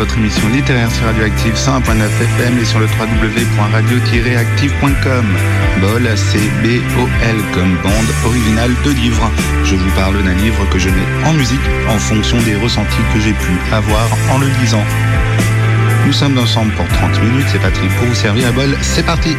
votre émission littéraire sur Radioactive 101.9 FM et sur le www.radio-active.com. Bol, c'est B-O-L comme bande originale de livres. Je vous parle d'un livre que je mets en musique en fonction des ressentis que j'ai pu avoir en le lisant. Nous sommes ensemble pour 30 minutes, c'est Patrick pour vous servir à Bol, c'est parti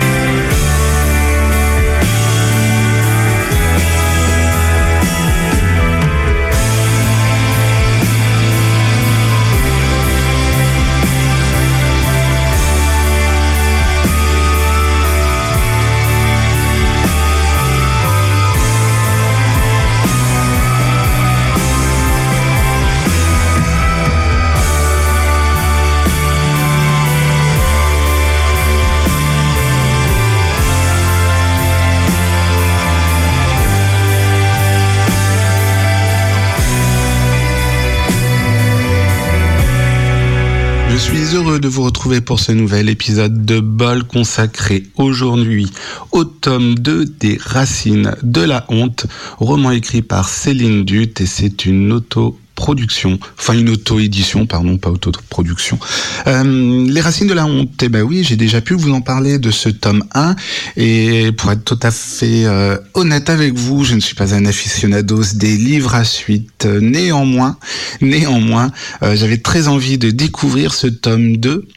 heureux de vous retrouver pour ce nouvel épisode de Bol consacré aujourd'hui au tome 2 des Racines de la honte, roman écrit par Céline Dutte et c'est une auto production, enfin une auto-édition, pardon, pas auto-production. Euh, les racines de la honte, eh ben oui, j'ai déjà pu vous en parler de ce tome 1, et pour être tout à fait euh, honnête avec vous, je ne suis pas un aficionados des livres à suite. Néanmoins, néanmoins, euh, j'avais très envie de découvrir ce tome 2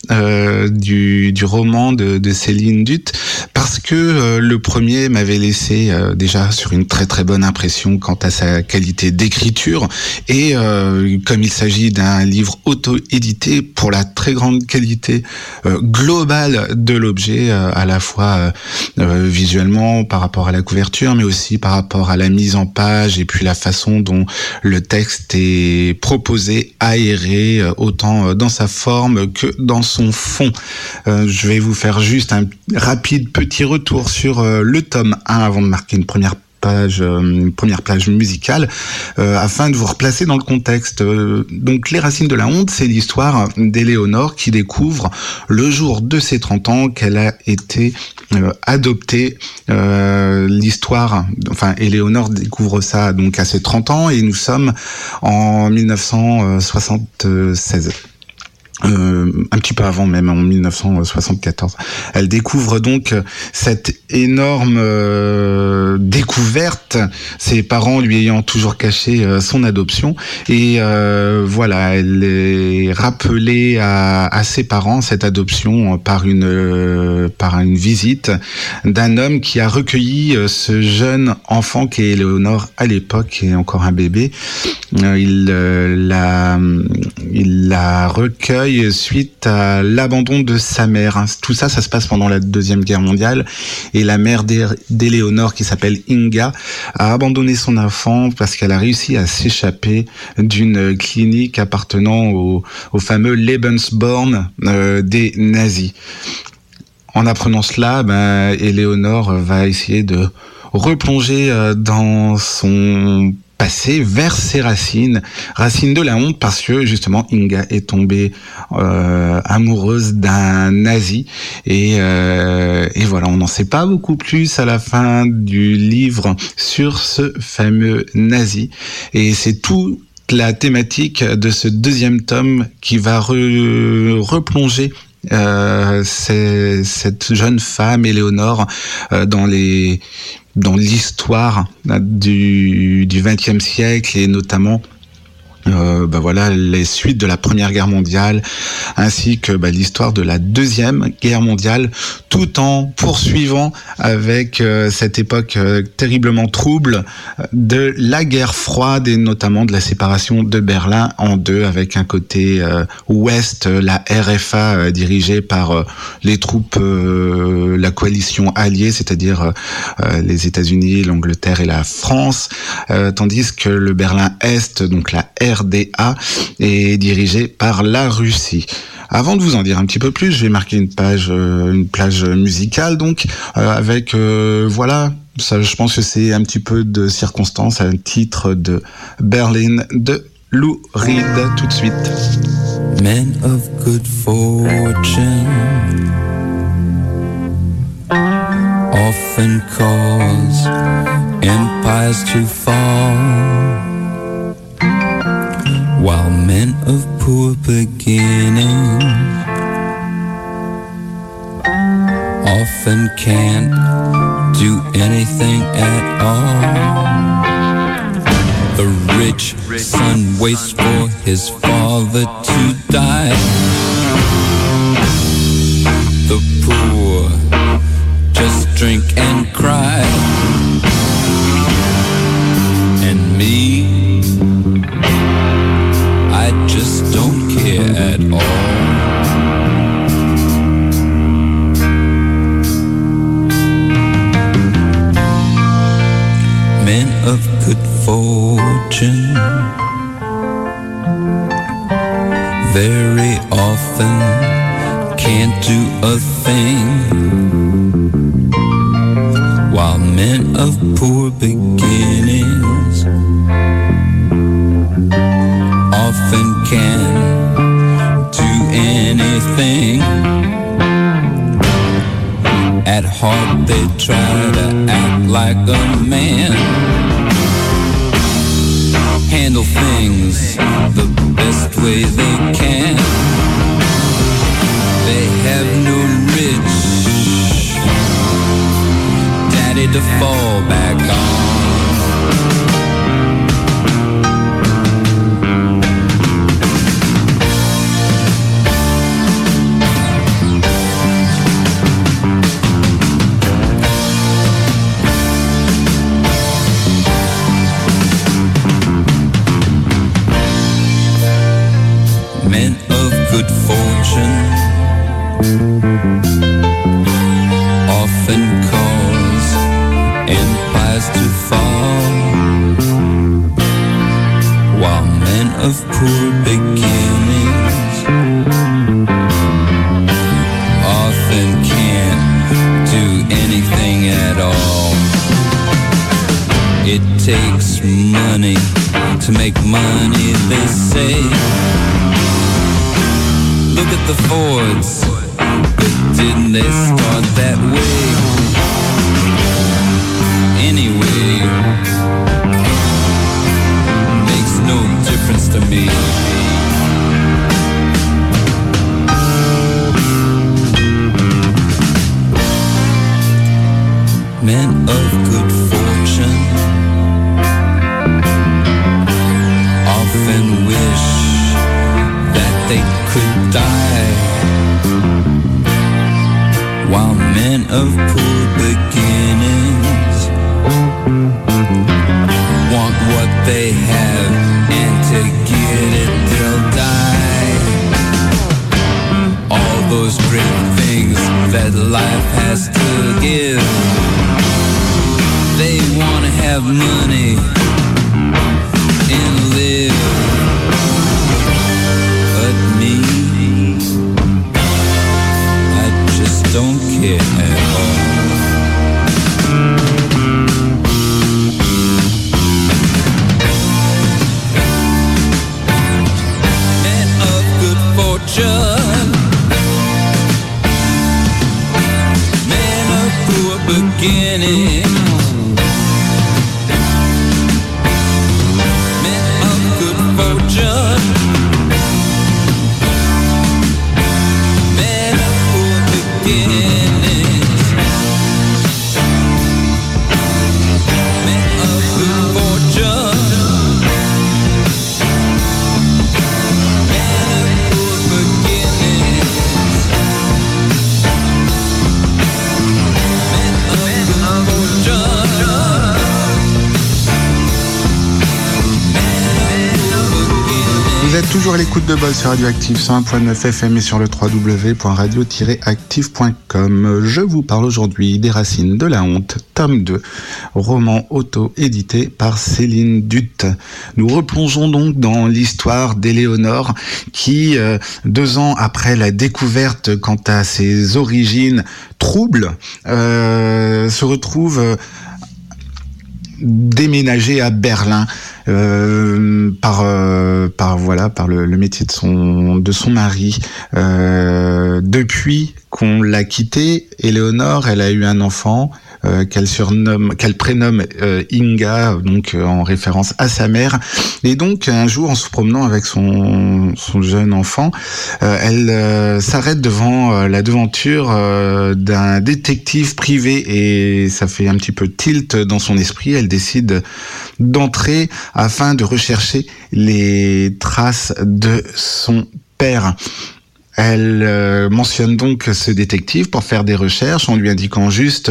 du, du roman de, Céline Dutte, parce que le premier m'avait laissé déjà sur une très très bonne impression quant à sa qualité d'écriture, et comme il s'agit d'un livre auto-édité pour la très grande qualité euh, globale de l'objet, euh, à la fois visuellement par rapport à la couverture, mais aussi par rapport à la mise en page et puis la façon dont le texte est proposé, aéré, autant dans sa forme que dans son fond. je vais vous faire juste un rapide petit retour sur le tome 1 avant de marquer une première page, euh, première page musicale, euh, afin de vous replacer dans le contexte. Euh, donc, Les Racines de la honte, c'est l'histoire d'Éléonore qui découvre le jour de ses 30 ans qu'elle a été adoptée. l'histoire, enfin, Éléonore découvre ça donc à ses 30 ans et nous sommes en 1976. Euh, un petit peu avant même, en 1974. Elle découvre donc cette énorme euh, découverte, ses parents lui ayant toujours caché euh, son adoption. Et voilà, elle est rappelée à, ses parents, cette adoption, par une, par une visite d'un homme qui a recueilli ce jeune enfant qui est Éléonore à l'époque, et encore un bébé. il, la, il la recueille suite à l'abandon de sa mère. Tout ça, ça se passe pendant la Deuxième Guerre mondiale. Et la mère d'Éléonore, qui s'appelle Inga, a abandonné son enfant parce qu'elle a réussi à s'échapper d'une clinique appartenant au, fameux Lebensborn euh, des nazis. En apprenant cela, Éléonore va essayer de replonger euh, dans son vers ses racines, racines de la honte parce que justement Inga est tombée euh, amoureuse d'un nazi. Et, euh, et voilà, on n'en sait pas beaucoup plus à la fin du livre sur ce fameux nazi. Et c'est tout la thématique de ce deuxième tome qui va replonger euh, cette jeune femme, Éléonore, euh, dans l'histoire du XXe siècle et notamment euh, bah voilà les suites de la Première Guerre mondiale ainsi que bah, l'histoire de la Deuxième Guerre mondiale, tout en poursuivant avec euh, cette époque euh, terriblement trouble de la guerre froide et notamment de la séparation de Berlin en deux, avec un côté ouest, la RFA dirigée par les troupes, la coalition alliée, c'est-à-dire les États-Unis, l'Angleterre et la France, tandis que le Berlin Est, donc la RDA est dirigé par la Russie. Avant de vous en dire un petit peu plus, je vais marquer une page, euh, une plage musicale donc euh, avec euh, voilà. Ça, je pense que c'est un petit peu de circonstance, un titre de Berlin de Lou Reed tout de suite. Men of good fortune often cause empires to fall. While men of poor beginnings often can't do anything at all. The rich son waits for his father to die. The poor just drink and cry. And me, just don't care at all. Men of good fortune very often can't do a thing while men of poor beginnings can do anything. At heart they try to act like a man. Handle things the best way they can. They have no rich. Daddy to fall back on has to give they want to have money and live but me, I just don't care at all. beginning. Toujours à l'écoute de Buzz sur Radioactive 101.9 FM et sur le www.radio-active.com. Je vous parle aujourd'hui des Racines de la honte, tome 2, roman auto-édité par Céline Dutte. Nous replongeons donc dans l'histoire d'Éléonore qui, euh, deux ans après la découverte quant à ses origines troubles, euh, se retrouve euh, déménagée à Berlin euh, par euh, par voilà par le, le, métier de son de son mari. Euh, depuis qu'on l'a quittée Éléonore elle a eu un enfant qu'elle surnomme, qu'elle prénomme Inga, donc en référence à sa mère. Et donc un jour, en se promenant avec son, son jeune enfant, elle s'arrête devant la devanture d'un détective privé et ça fait un petit peu tilt dans son esprit. Elle décide d'entrer afin de rechercher les traces de son père. Elle euh, mentionne donc ce détective pour faire des recherches en lui indiquant juste,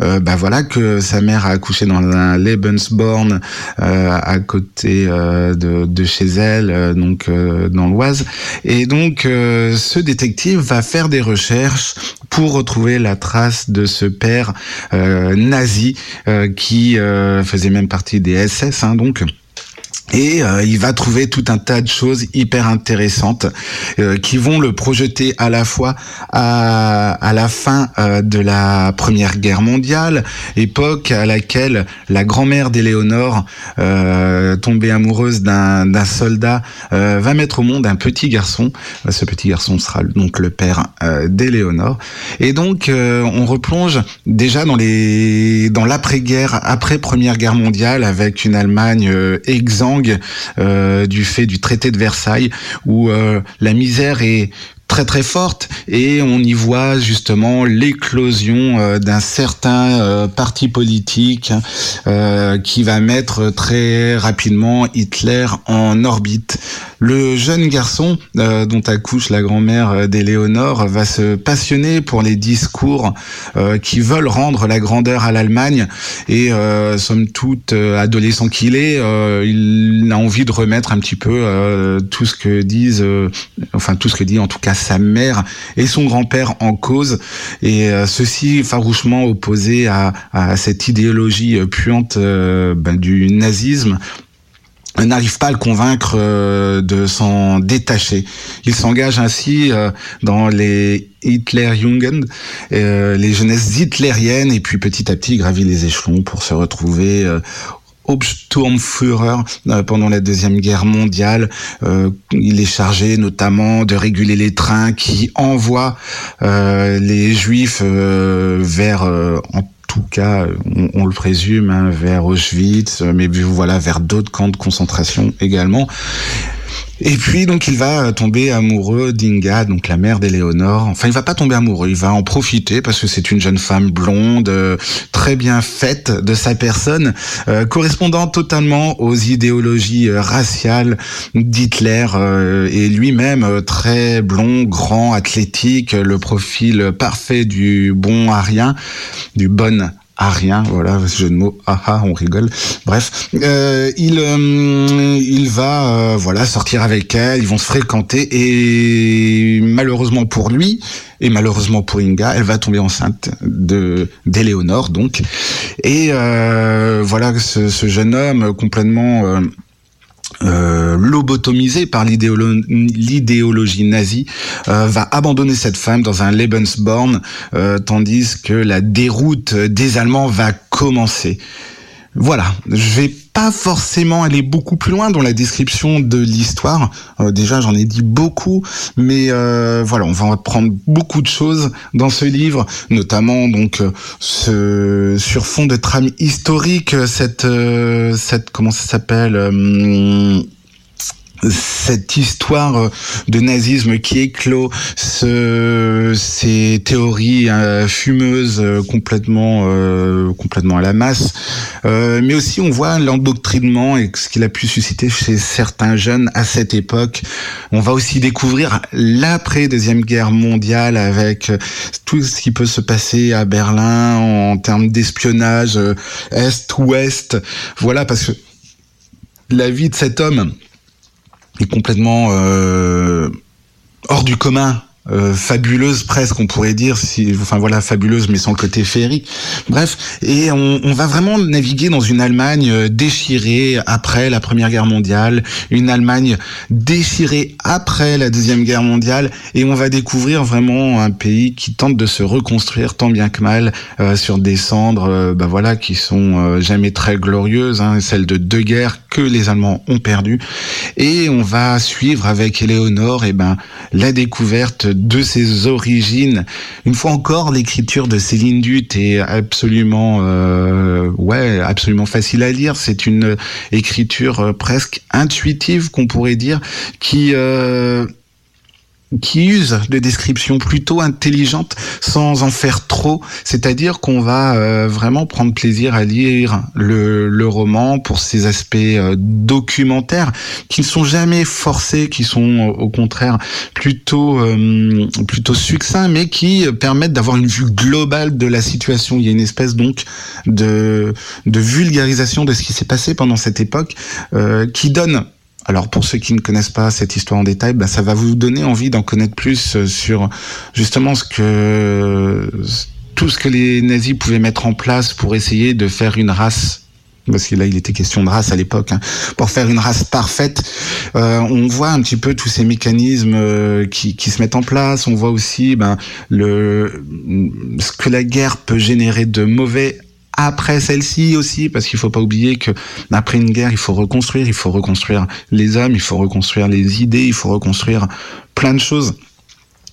euh, bah voilà, que sa mère a accouché dans un Lebensborn euh, à côté de, de, chez elle, donc dans l'Oise. Et donc ce détective va faire des recherches pour retrouver la trace de ce père nazi qui faisait même partie des SS, hein, donc. Et euh, il va trouver tout un tas de choses hyper intéressantes euh, qui vont le projeter à la fois à, à la fin euh, de la Première Guerre mondiale, époque à laquelle la grand-mère d'Éléonore, tombée amoureuse d'un soldat, va mettre au monde un petit garçon. Ce petit garçon sera donc le père d'Éléonore. Et donc on replonge déjà dans les dans l'après-guerre, après Première Guerre mondiale, avec une Allemagne exsangue euh, du fait du traité de Versailles, où euh, la misère est très très forte et on y voit justement l'éclosion euh, d'un certain parti politique qui va mettre très rapidement Hitler en orbite. Le jeune garçon dont accouche la grand-mère d'Éléonore va se passionner pour les discours qui veulent rendre la grandeur à l'Allemagne. Et somme toute adolescent qu'il est, il a envie de remettre un petit peu tout ce que disent, enfin tout ce que dit en tout cas sa mère et son grand-père en cause, et euh, ceci farouchement opposé à, cette idéologie euh, puante euh, ben, du nazisme n'arrive pas à le convaincre de s'en détacher. Il s'engage ainsi dans les Hitlerjugend, les jeunesses hitlériennes, et puis petit à petit gravit les échelons pour se retrouver Hauptsturmführer euh, pendant la Deuxième Guerre mondiale. Euh, il est chargé notamment de réguler les trains qui envoient euh, les Juifs vers, tout cas, on, le présume, hein, vers Auschwitz, mais voilà, vers d'autres camps de concentration également. Et puis donc il va tomber amoureux d'Inga, donc la mère d'Éléonore. Enfin, il va pas tomber amoureux, il va en profiter parce que c'est une jeune femme blonde, euh, très bien faite de sa personne, euh, correspondant totalement aux idéologies euh, raciales d'Hitler et lui-même très blond, grand, athlétique, le profil parfait du bon arien, du bon à rien, voilà, ce jeu de mots, ah ah, on rigole. Bref, euh, il euh, il va euh, voilà sortir avec elle, ils vont se fréquenter et malheureusement pour lui et malheureusement pour Inga, elle va tomber enceinte de d'Éléonore donc. Et voilà ce, ce, jeune homme complètement euh, lobotomisé par l'idéologie nazie, euh, va abandonner cette femme dans un Lebensborn, euh, tandis que la déroute des Allemands va commencer. Voilà, je vais pas forcément aller beaucoup plus loin dans la description de l'histoire. Euh, déjà, j'en ai dit beaucoup, mais euh, voilà, on va apprendre beaucoup de choses dans ce livre, notamment donc euh, ce, sur fond de trame historique, cette, cette comment ça s'appelle cette histoire euh, de nazisme qui éclot ce, ces théories euh, fumeuses euh, complètement complètement à la masse. Mais aussi on voit l'endoctrinement et ce qu'il a pu susciter chez certains jeunes à cette époque. On va aussi découvrir l'après deuxième guerre mondiale avec tout ce qui peut se passer à Berlin en termes d'espionnage est ouest. Voilà parce que la vie de cet homme complètement euh, hors du commun euh, fabuleuse presque on pourrait dire si enfin voilà fabuleuse mais sans le côté féerique. Bref et on, va vraiment naviguer dans une Allemagne euh, déchirée après la première guerre mondiale une Allemagne déchirée après la deuxième guerre mondiale et on va découvrir vraiment un pays qui tente de se reconstruire tant bien que mal euh, sur des cendres bah voilà qui sont jamais très glorieuses hein, celles de deux guerres que les Allemands ont perdu. Et on va suivre avec Éléonore et eh ben, la découverte de ses origines. Une fois encore, l'écriture de Céline Dutte est absolument, euh, ouais, absolument facile à lire. C'est une écriture euh, presque intuitive, qu'on pourrait dire, qui euh, qui use de descriptions plutôt intelligentes sans en faire trop. C'est-à-dire qu'on va euh, vraiment prendre plaisir à lire le, le roman pour ses aspects euh, documentaires qui ne sont jamais forcés, qui sont au contraire plutôt euh, plutôt succincts, mais qui permettent d'avoir une vue globale de la situation. Il y a une espèce donc de de vulgarisation de ce qui s'est passé pendant cette époque qui donne alors pour ceux qui ne connaissent pas cette histoire en détail, bah, ça va vous donner envie d'en connaître plus euh, sur justement ce que tout ce que les nazis pouvaient mettre en place pour essayer de faire une race parce que là il était question de race à l'époque, hein, pour faire une race parfaite. Euh, on voit un petit peu tous ces mécanismes euh, qui, qui, se mettent en place. On voit aussi ben, le, ce que la guerre peut générer de mauvais après celle-ci aussi, parce qu'il faut pas oublier que après une guerre, il faut reconstruire, il faut reconstruire les hommes, il faut reconstruire les idées, il faut reconstruire plein de choses.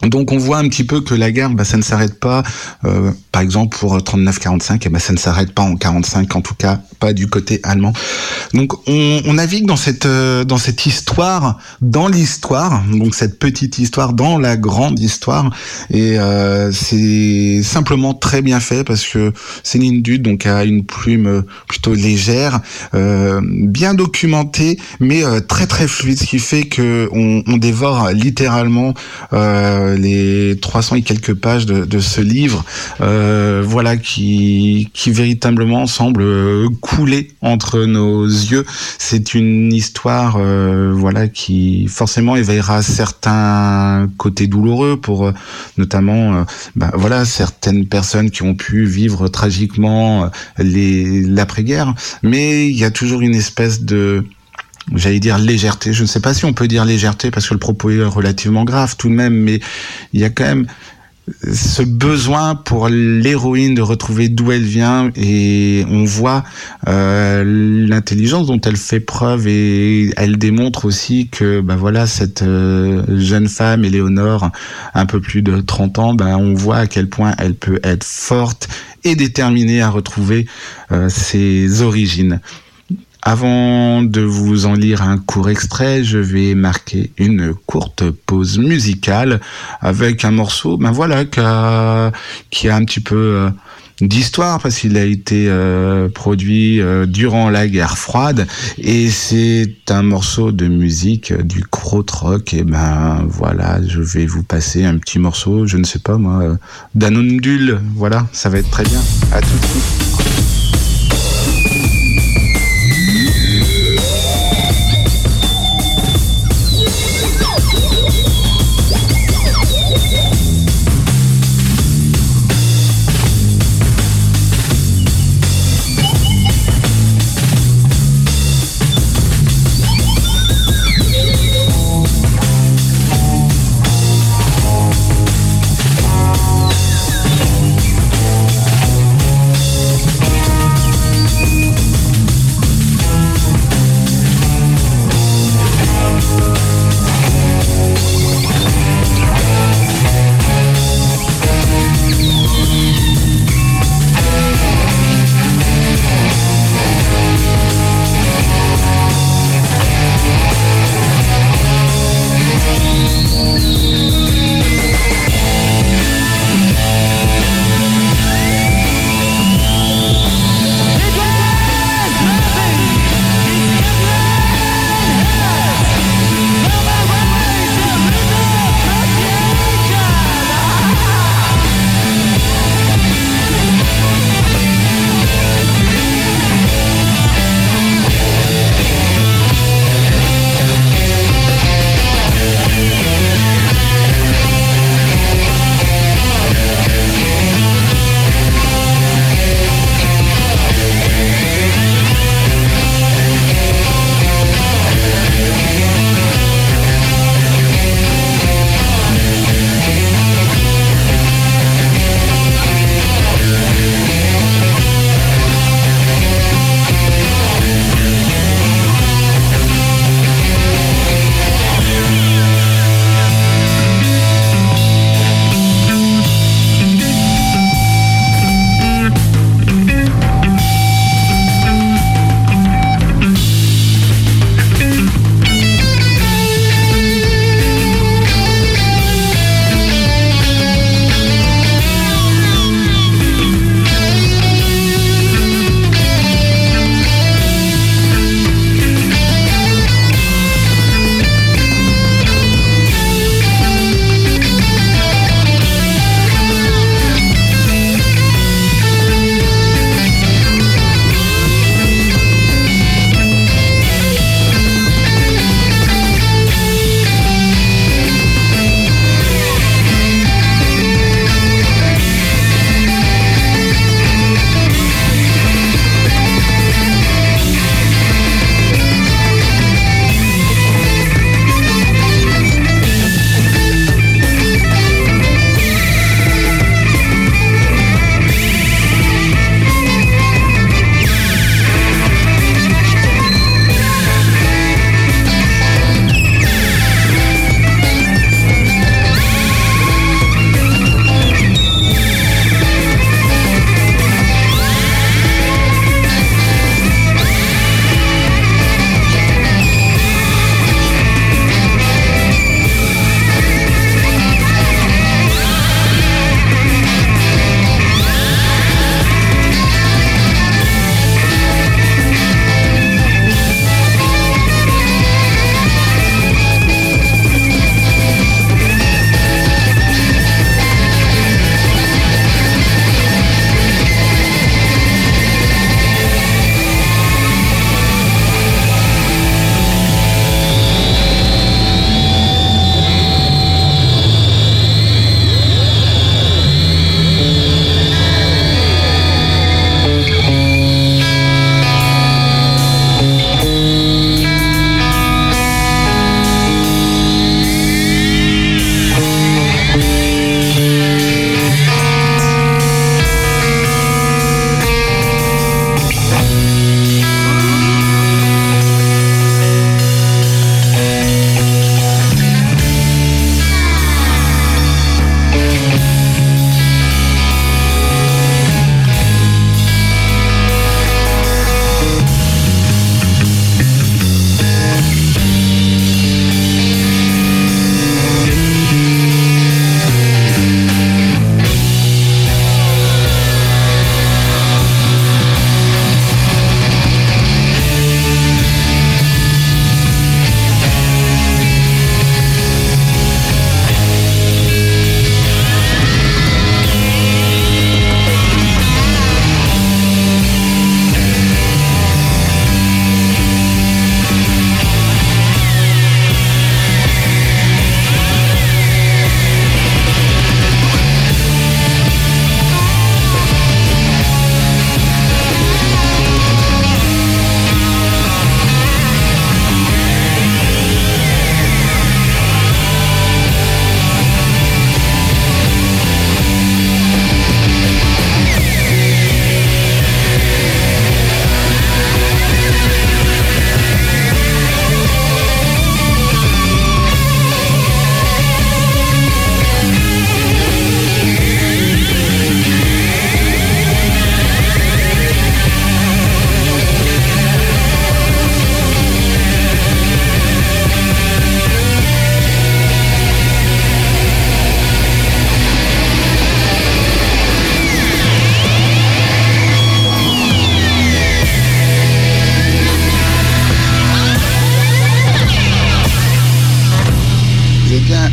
Donc on voit un petit peu que la guerre, bah, ça ne s'arrête pas. Euh, par exemple pour 39-45, eh ben, ça ne s'arrête pas en 45, en tout cas pas du côté allemand. Donc on, on navigue dans cette euh, dans cette histoire, dans l'histoire, donc cette petite histoire dans la grande histoire, et euh, c'est simplement très bien fait parce que Céline Dude donc a une plume plutôt légère, euh, bien documentée, mais euh, très très fluide, ce qui fait que on, on dévore littéralement. Euh, euh, les 300 et quelques pages de, ce livre, euh, voilà, qui, véritablement semble couler entre nos yeux. C'est une histoire, euh, voilà, qui forcément éveillera certains côtés douloureux pour notamment, bah, voilà, certaines personnes qui ont pu vivre tragiquement l'après-guerre, mais il y a toujours une espèce de j'allais dire légèreté. Je ne sais pas si on peut dire légèreté parce que le propos est relativement grave tout de même, mais il y a quand même ce besoin pour l'héroïne de retrouver d'où elle vient et on voit euh, l'intelligence dont elle fait preuve et elle démontre aussi que ben voilà cette euh, jeune femme Éléonore un peu plus de 30 ans ben on voit à quel point elle peut être forte et déterminée à retrouver euh, ses origines avant de vous en lire un court extrait, je vais marquer une courte pause musicale avec un morceau, ben voilà, qui a, un petit peu euh, d'histoire parce qu'il a été euh, produit euh, durant la guerre froide. Et c'est un morceau de musique du krautrock. Et ben voilà je vais vous passer un petit morceau je ne sais pas moi d'Anondul voilà ça va être très bien. À tout de suite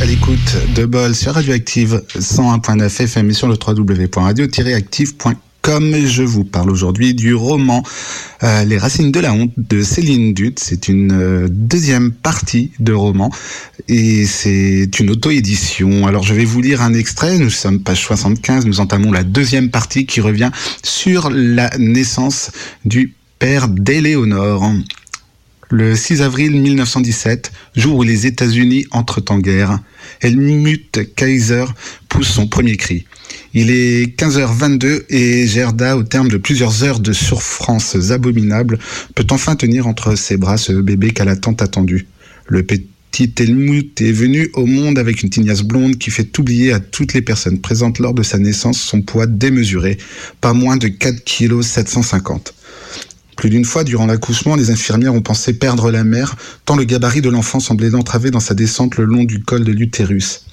de bol sur Radioactive 101.9 FM et sur le www.radio-active.com. Je vous parle aujourd'hui du roman euh, Les Racines de la honte de Céline Dut. C'est une euh, deuxième partie de roman et c'est une auto-édition. Alors je vais vous lire un extrait. Nous sommes page 75. Nous entamons la deuxième partie qui revient sur la naissance du père d'Éléonore le 6 avril 1917, jour où les États-Unis entrent en guerre, Helmut Kaiser pousse son premier cri. Il est 15h22 et Gerda, au terme de plusieurs heures de souffrances abominables, peut enfin tenir entre ses bras ce bébé qu'elle a tant attendu. Le petit Helmut est venu au monde avec une tignasse blonde qui fait oublier à toutes les personnes présentes lors de sa naissance son poids démesuré, pas moins de 4 kg 750. Plus d'une fois, durant l'accouchement, les infirmières ont pensé perdre la mère, tant le gabarit de l'enfant semblait entraver dans sa descente le long du col de l'utérus.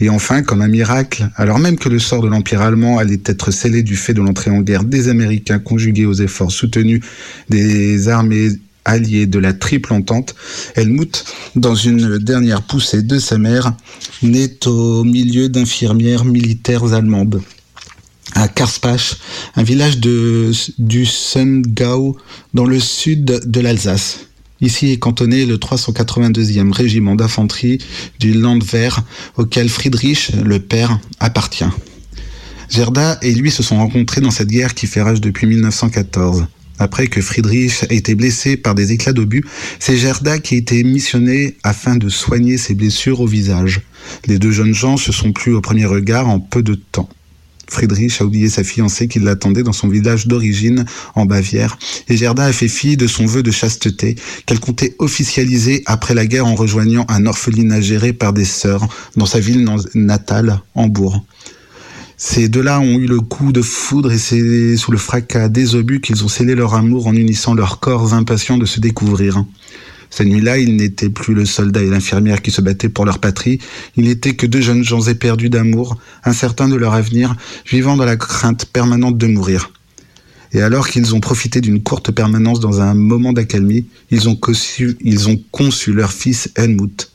Et enfin, comme un miracle, alors même que le sort de l'Empire allemand allait être scellé du fait de l'entrée en guerre des Américains conjugués aux efforts soutenus des armées alliées de la triple entente, Helmut, dans une dernière poussée de sa mère, naît au milieu d'infirmières militaires allemandes à Karspach, un village du Sundgau dans le sud de l'Alsace. Ici est cantonné le 382e régiment d'infanterie du Landwehr auquel Friedrich, le père, appartient. Gerda et lui se sont rencontrés dans cette guerre qui fait rage depuis 1914. Après que Friedrich a été blessé par des éclats d'obus, c'est Gerda qui a été missionnée afin de soigner ses blessures au visage. Les deux jeunes gens se sont plus au premier regard en peu de temps. Friedrich a oublié sa fiancée qui l'attendait dans son village d'origine en Bavière, et Gerda a fait fi de son vœu de chasteté qu'elle comptait officialiser après la guerre en rejoignant un orphelinat géré par des sœurs dans sa ville natale, Hambourg. Ces deux-là ont eu le coup de foudre et c'est sous le fracas des obus qu'ils ont scellé leur amour en unissant leurs corps impatients de se découvrir. Cette nuit-là, il n'était plus le soldat et l'infirmière qui se battaient pour leur patrie, il n'était que deux jeunes gens éperdus d'amour, incertains de leur avenir, vivant dans la crainte permanente de mourir. Et alors qu'ils ont profité d'une courte permanence dans un moment d'accalmie, ils ont conçu, ils ont conçu leur fils Helmut.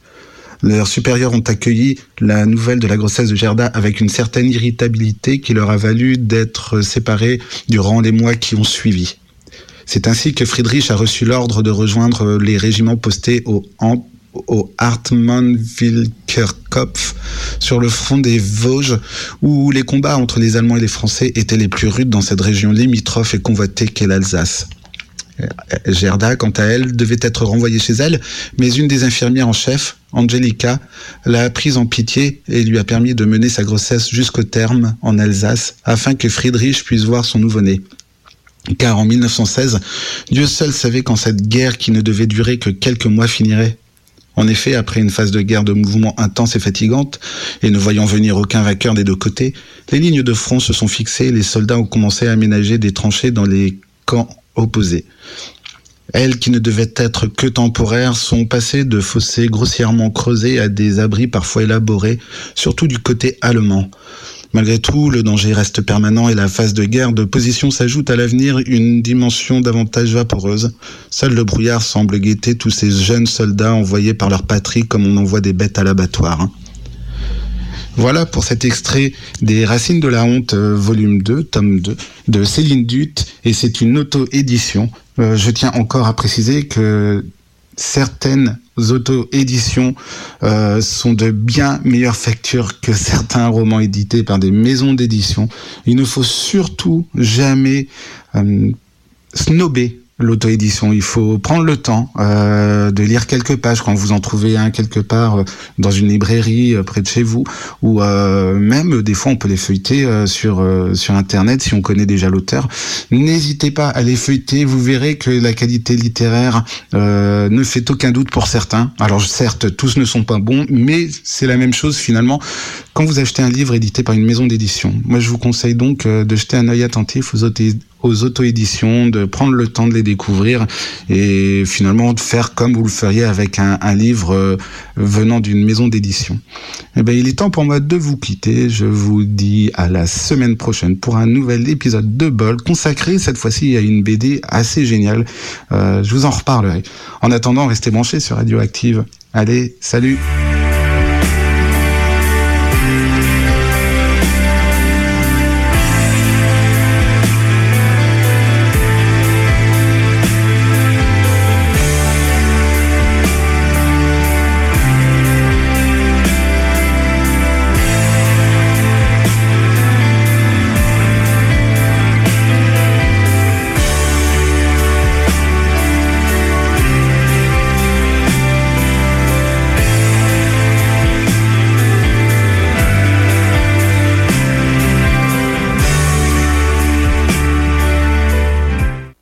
Leurs supérieurs ont accueilli la nouvelle de la grossesse de Gerda avec une certaine irritabilité qui leur a valu d'être séparés durant les mois qui ont suivi. C'est ainsi que Friedrich a reçu l'ordre de rejoindre les régiments postés au, au Hartmann-Wilkerkopf sur le front des Vosges, où les combats entre les Allemands et les Français étaient les plus rudes dans cette région limitrophe et convoitée qu'est l'Alsace. Gerda, quant à elle, devait être renvoyée chez elle, mais une des infirmières en chef, Angelica, l'a prise en pitié et lui a permis de mener sa grossesse jusqu'au terme en Alsace, afin que Friedrich puisse voir son nouveau-né. Car en 1916, Dieu seul savait quand cette guerre qui ne devait durer que quelques mois finirait. En effet, après une phase de guerre de mouvement intense et fatigante, et ne voyant venir aucun vainqueur des deux côtés, les lignes de front se sont fixées et les soldats ont commencé à aménager des tranchées dans les camps opposés. Elles, qui ne devaient être que temporaires, sont passées de fossés grossièrement creusés à des abris parfois élaborés, surtout du côté allemand. Malgré tout, le danger reste permanent et la phase de guerre de position s'ajoute à l'avenir une dimension davantage vaporeuse. Seul le brouillard semble guetter tous ces jeunes soldats envoyés par leur patrie comme on envoie des bêtes à l'abattoir. Voilà pour cet extrait des Racines de la honte, euh, volume 2, tome 2, de Céline Dut, et c'est une auto-édition. Euh, je tiens encore à préciser que certaines auto-éditions euh, sont de bien meilleures factures que certains romans édités par des maisons d'édition. Il ne faut surtout jamais euh, snober l'auto-édition. Il faut prendre le temps euh, de lire quelques pages quand vous en trouvez un quelque part euh, dans une librairie euh, près de chez vous, ou euh, même des fois on peut les feuilleter sur sur internet si on connaît déjà l'auteur. N'hésitez pas à les feuilleter. Vous verrez que la qualité littéraire ne fait aucun doute pour certains. Alors certes, tous ne sont pas bons, mais c'est la même chose finalement quand vous achetez un livre édité par une maison d'édition. Moi, je vous conseille donc de jeter un œil attentif aux auto aux auto-éditions, de prendre le temps de les découvrir et finalement de faire comme vous le feriez avec un, un livre euh, venant d'une maison d'édition. Eh bien, il est temps pour moi de vous quitter. Je vous dis à la semaine prochaine pour un nouvel épisode de Bol consacré cette fois-ci à une BD assez géniale. Euh, je vous en reparlerai. En attendant, restez branchés sur Radioactive. Allez, salut